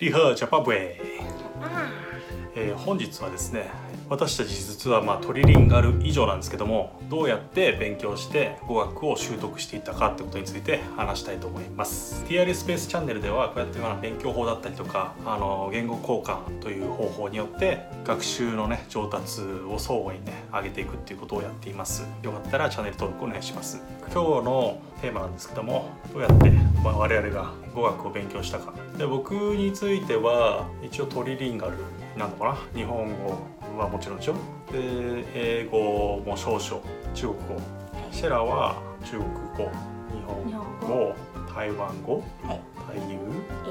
リハージャパブエ、えー本日はですね私たち実はまあトリリンガル以上なんですけどもどうやって勉強して語学を習得していったかってことについて話したいと思います。TR スペースチャンネルではこうやってまあ勉強法だったりとかあの言語交換という方法によって学習のね上達を相互にね上げていくっていうことをやっています。よかったらチャンネル登録お願いします。今日のテーマなんですけどもどうやって、ま、我々が語学を勉強したか。で僕については一応トリリンガルなのかな。日本語はもちろんでしょ？で英語も少々。中国語。シェラは中国語。日本語。台湾語。はい。タイ語。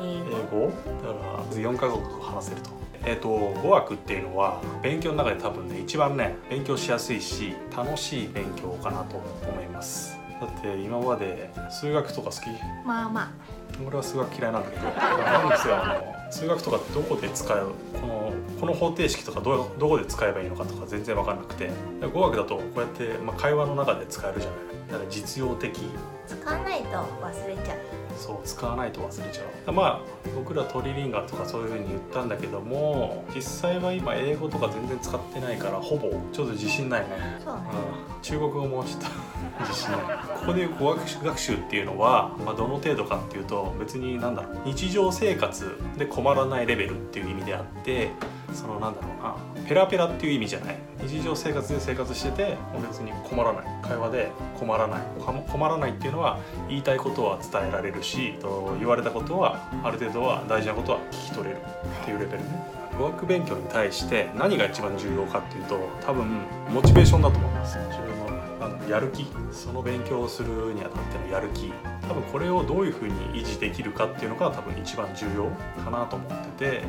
英英語。語だから4カ国語話せると。えー、と語学っていうのは勉強の中で多分ね一番ね勉強しやすいし楽しい勉強かなと思います。だって今まで数学とか好き？まあま俺は数学嫌いなんだけど。なんですよあの数学とかどこで使うこのこの方程式とかどうどこで使えばいいのかとか全然分かんなくて。語学だとこうやって、まあ、会話の中で使えるじゃない。だから実用的。使わないと忘れちゃう。そう使わないと忘れちゃう。まあ僕らトリリンガルとかそういう風に言ったんだけども実際は今英語とか全然使ってないからほぼちょっと自信ないね。そうね。うん。中国語もちょっと 自信ない。ここでいう語学学習っていうのは、まあ、どの程度かっていうと別になんだろう。日常生活で困らないレベルっていう意味であってそのなんだろうなペラペラっていう意味じゃない。日常生活で生活してて別に困らない。会話で困らない。困らないっていうのは言いたいことは伝えられるしと言われたことはある程度は大事なことは聞き取れる。っていうレベルね。語学勉強に対して何が一番重要かっていうと多分モチベーションだと思います自分のなんだろうやる気？その勉強をするにあたってのやる気？多分これをどういうふうに維持できるかっていうのが多分一番重要かなと思ってて。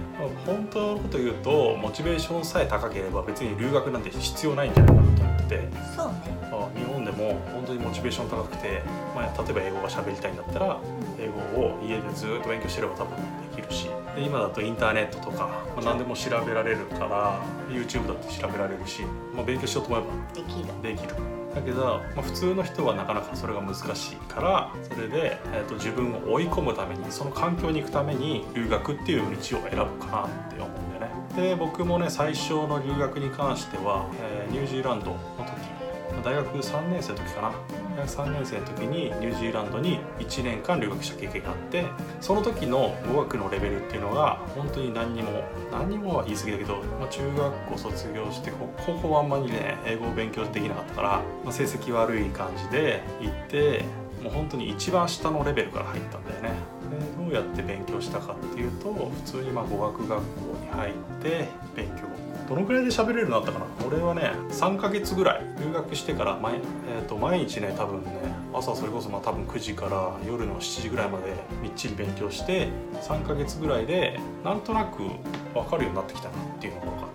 本当のこと言うとモチベーションさえ高ければ別に留学なんて必要ないんじゃないかなと思ってて。そうね。まあ日本でも本当にモチベーション高くて、まあ、例えば英語が喋りたいんだったら英語を家でずっと勉強してれば多分できるし。で今だとインターネットとか、まあ、何でも調べられるから YouTube だって調べられるし、まあ、勉強しようと思えばできる。できるだけど、まあ、普通の人はなかなかそれが難しいからそれで、えー、と自分を追い込むためにその環境に行くために留学っていう道を選ぶかなって思うんだよね。で僕もね最初の留学に関しては、えーニュージーランドの時大学3年生の時かな。3年生の時にニュージーランドに1年間留学した経験があってその時の語学のレベルっていうのが本当に何にも何にもは言い過ぎだけど、まあ、中学校卒業して高校はあんまりね英語を勉強できなかったから、まあ、成績悪い感じで行ってもう本当に一番下のレベルから入ったんだよね。でどうやって勉強したかっていうと普通にま語学学校に入って勉どのくらいで喋れるようになったかな？俺はね3ヶ月ぐらい。留学してから毎,、えー、と毎日ね多分ね朝それこそまあ多分9時から夜の7時ぐらいまでみっちり勉強して3ヶ月ぐらいでなんとなく分かるようになってきたなっていうのが分かっ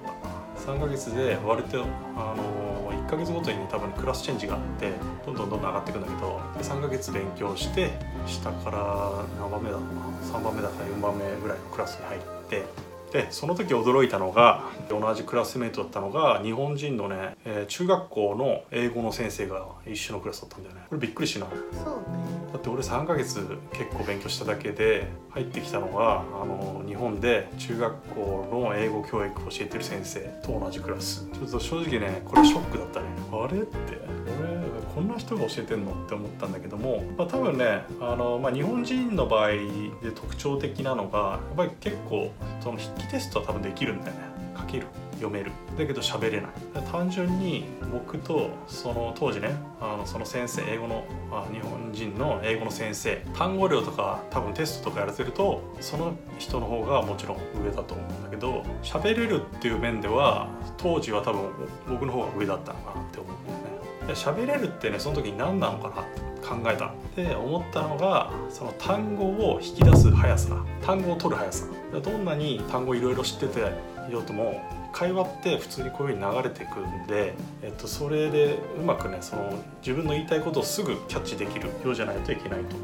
た3ヶ月で割とあの1ヶ月ごとにね多分クラスチェンジがあってどんどんどんどん上がっていくんだけどで3ヶ月勉強して下から何番目だろうな。3番目だから4番目ぐらいのクラスに入ってでその時驚いたのが同じクラスメートだったのが日本人のね、えー中学校の英語の先生が一緒のクラスだったんだよね。これびっくりしない？そうね。だって俺3ヶ月結構勉強しただけで入ってきたのがあの日本で中学校の英語教育を教えてる先生と同じクラス。ちょっと正直ねこれショックだったね。あれって？俺こんな人が教えてんのって思ったんだけども、まあ、多分ねあの、まあ、日本人の場合で特徴的なのがやっぱり結構その筆記テストは多分できるんだよね。書ける。読める。だけど喋れない。単純に僕とその当時ねあのその先生英語のあ日本人の英語の先生単語量とか多分テストとかやらせるとその人の方がもちろん上だと思うんだけど喋れるっていう面では当時は多分僕の方が上だったのかなって思うんだよね。喋れるってねその時に何なのかなって考えたで思ったのがその単語を引き出す速さ単語を取る速さどんなに単語いろいろ知ってていよとも会話って普通にこういうふうに流れてくんで、えっと、それでうまくねその自分の言いたいことをすぐキャッチできるようじゃないといけないと。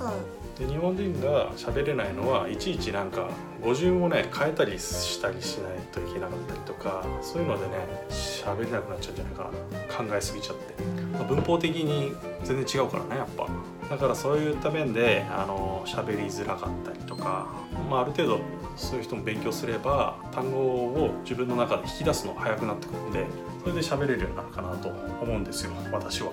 そう。で日本人が喋れないのはいちいちなんか語順をね変えたりしたりしないといけなかったりとかそういうのでね喋れなくなっちゃうんじゃないかな考えすぎちゃって、まあ文法的に全然違うからねやっぱ。だからそういった面であの喋りづらかったりとかまあ、ある程度そういう人も勉強すれば単語を自分の中で引き出すのが早くなってくるんでそれで喋れるようになるかなと思うんですよ私は。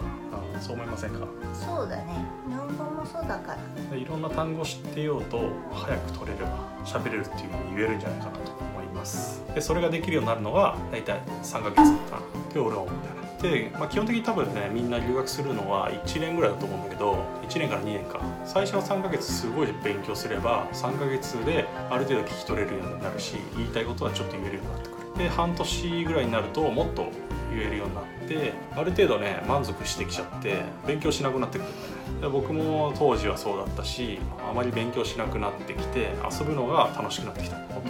そう思いませんか？そうだね。日本語もそうだから。でいろんな単語を知ってようと早く取れれば喋れるっていうふうに言えるんじゃないかなと思います。でそれができるようになるのが大体3ヶ月かなって俺は思うんだよね。で、まあ、基本的に多分ねみんな留学するのは1年ぐらいだと思うんだけど1年から2年か。最初は3ヶ月すごい勉強すれば3ヶ月である程度聞き取れるようになるし言いたいことはちょっと言えるようになってくる。で半年ぐらいになるともっと言えるようになってある程度ね満足してきちゃって勉強しなくなってくるんだよね。で僕も当時はそうだったしあまり勉強しなくなってきて遊ぶのが楽しくなってきた。本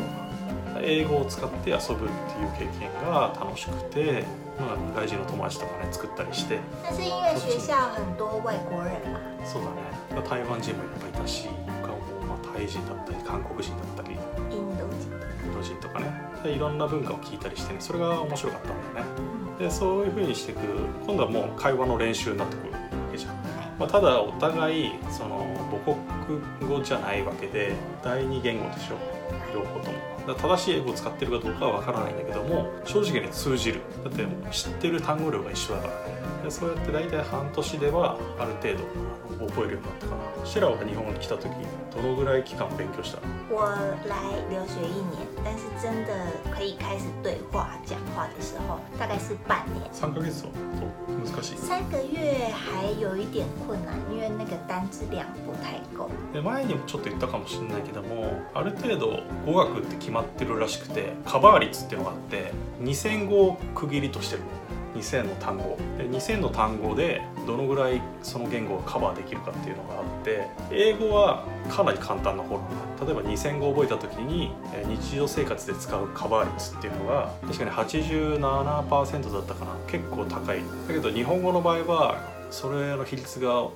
当は英語を使って遊ぶっていう経験が楽しくて、まあ、外人の友達とかね作ったりして。但是因为学校很多外国人嘛。そうだね。台湾人もいっぱいいたし他もまあタイ人だったり韓国人だったり。イインド人ンド人とかね。でいろんな文化を聞いたりしてねそれが面白かったんだよねでそういうふうにしていく今度はもう会話の練習になってくるわけじゃん、まあ、ただお互いその母国語じゃないわけで第二言語でしょ。両方とも。正しい英語を使ってるかどうかは分からないんだけども正直に通じる。だって知ってる単語量が一緒だから。ねでそうやって大体半年ではある程度覚えるようになったかな。シェラは日本に来た時どのぐらい期間勉強したの？我来留学一年。但是真的可以开始对话讲话的时候大概是半年。3ヶ月はと難しい。月还有一点困难因为那个单字量不太够。で前にもちょっと言ったかもしれないけどもある程度語学って決まってるらしくてカバー率っていうのがあって2000語を区切りとしてるの。2000の単語。で2000の単語でどのぐらいその言語がカバーできるかっていうのがあって英語はかなり簡単な方なんだ例えば2000語覚えた時に日常生活で使うカバー率っていうのが確かに87%だったかな。結構高い。だけど日本語の場合はそれの比率が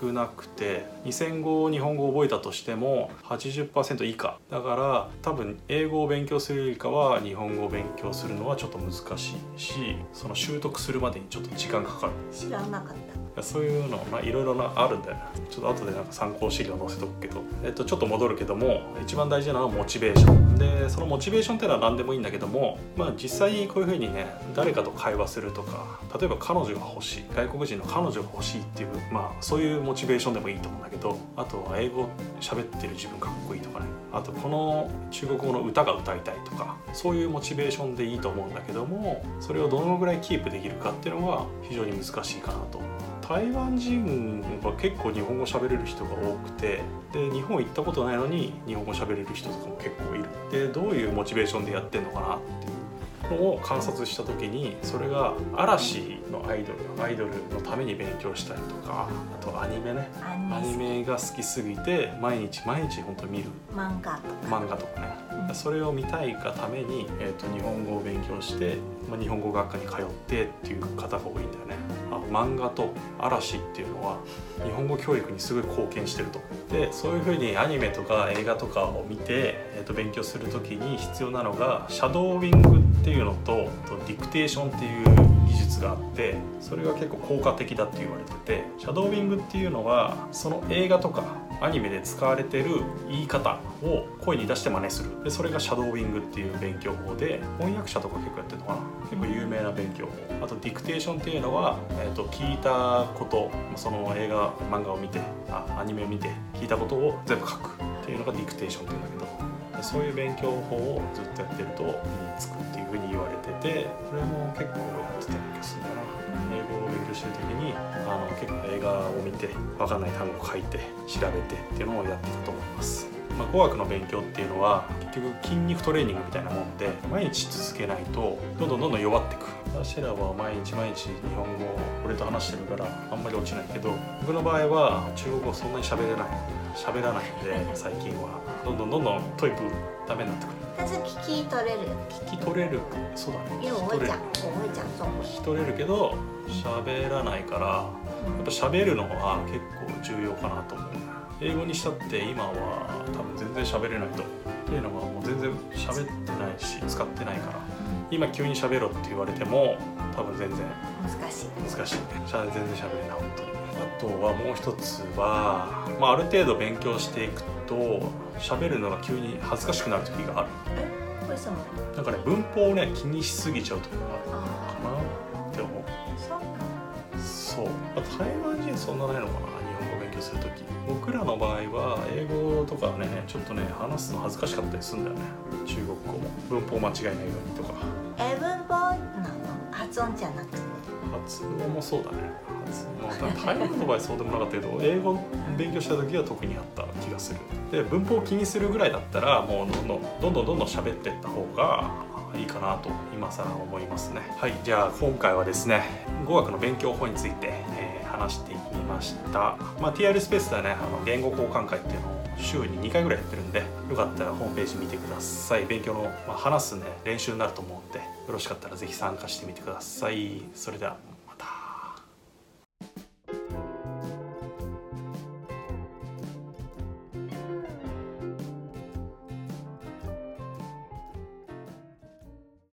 少なくて2000語日本語を覚えたとしても80%以下。だから多分英語を勉強するよりかは日本語を勉強するのはちょっと難しいしその習得するまでにちょっと時間かかる。知らなかった。そういうのまあいろいろなあるんだよねちょっと後でなんか参考資料載せとくけど、えっと、ちょっと戻るけども一番大事なのはモチベーション。でそのモチベーションっていうのは何でもいいんだけどもまあ実際こういうふうにね誰かと会話するとか例えば彼女が欲しい外国人の彼女が欲しいっていうまあそういうモチベーションでもいいと思うんだけどあとは英語喋ってる自分かっこいいとかね。あとこの中国語の歌が歌いたいとかそういうモチベーションでいいと思うんだけどもそれをどのぐらいキープできるかっていうのが非常に難しいかなと。台湾人は結構日本語喋れる人が多くてで日本行ったことないのに日本語喋れる人とかも結構いる。でどういうモチベーションでやってんのかなっていう。のを観察した時にそれが嵐のアイドルアイドルのために勉強したりとかあとアニメね。たアニメが好きすぎて毎日毎日本当に見る。漫画とか。漫画とかね、それを見たいがために、えー、と日本語を勉強して、まあ、日本語学科に通ってっていう方が多いんだよね。あ漫画と嵐っていうのは日本語教育にすごい貢献してると。でそういうふうにアニメとか映画とかを見て、えー、と勉強する時に必要なのがシャドーイングっていうのとディクテーションっていう技術があってそれが結構効果的だって言われててシャドーイングっていうのはその映画とかアニメで使われてる言い方を声に出して真似する。でそれがシャドーイングっていう勉強法で翻訳者とか結構やってるのかな。結構有名な勉強法。あとディクテーションっていうのは、えー、と聞いたことその映画漫画を見てあアニメを見て聞いたことを全部書くっていうのがディクテーションっていうんだけど。そういう勉強法をずっとやってると身につくっていうふうに言われててこれも結構やってた気がするんだな。英語を勉強してる時にあの結構映画を見て分かんない単語を書いて調べてっていうのをやってたと思います、まあ、語学の勉強っていうのは結局筋肉トレーニングみたいなもんで毎日続けないとどんどんどんどん弱ってく。私らは毎日毎日日本語を俺と話してるからあんまり落ちないけど僕の場合は中国語そんなに喋れない。喋らないんで最近は。どんどんどんどんトイプダメになってくる。但是聞き取れる。聞き取れるそうだね。因为我聞き取れる。会讲我会讲中文聞き取れるけど喋らないからやっぱ喋るのは結構重要かなと思う英語にしたって今は多分全然喋れないと。っていうのはもう全然喋ってないし使ってないから。今急に喋ろって言われても多分全然難しい。難しい。ねしゃ全然喋れない本当に。あとはもう一つは、まあ、ある程度勉強していくと喋るのが急に恥ずかしくなる時がある。え？なんかね文法をね気にしすぎちゃう時がああるかなって思う。そうそう。台湾人そんなないのかなする時。僕らの場合は英語とかねちょっとね話すの恥ずかしかったりするんだよね。中国語も。文法間違えないようにとか。英文法なの？発音じゃなくて。発音。もそうだね発音まあ台湾の場合そうでもなかったけど英語勉強した時は特にあった気がする。で文法を気にするぐらいだったらもうどんどんどんどんどんどん喋っていった方がいいかなと今更思いますね。はいじゃあ今回はですね語学の勉強法について、えー話してみました、まあ、TR スペースではね。あの言語交換会っていうのを週に2回ぐらいやってるんでよかったらホームページ見てください。勉強の、まあ、話すね練習になると思うんでよろしかったら是非参加してみてください。それでは。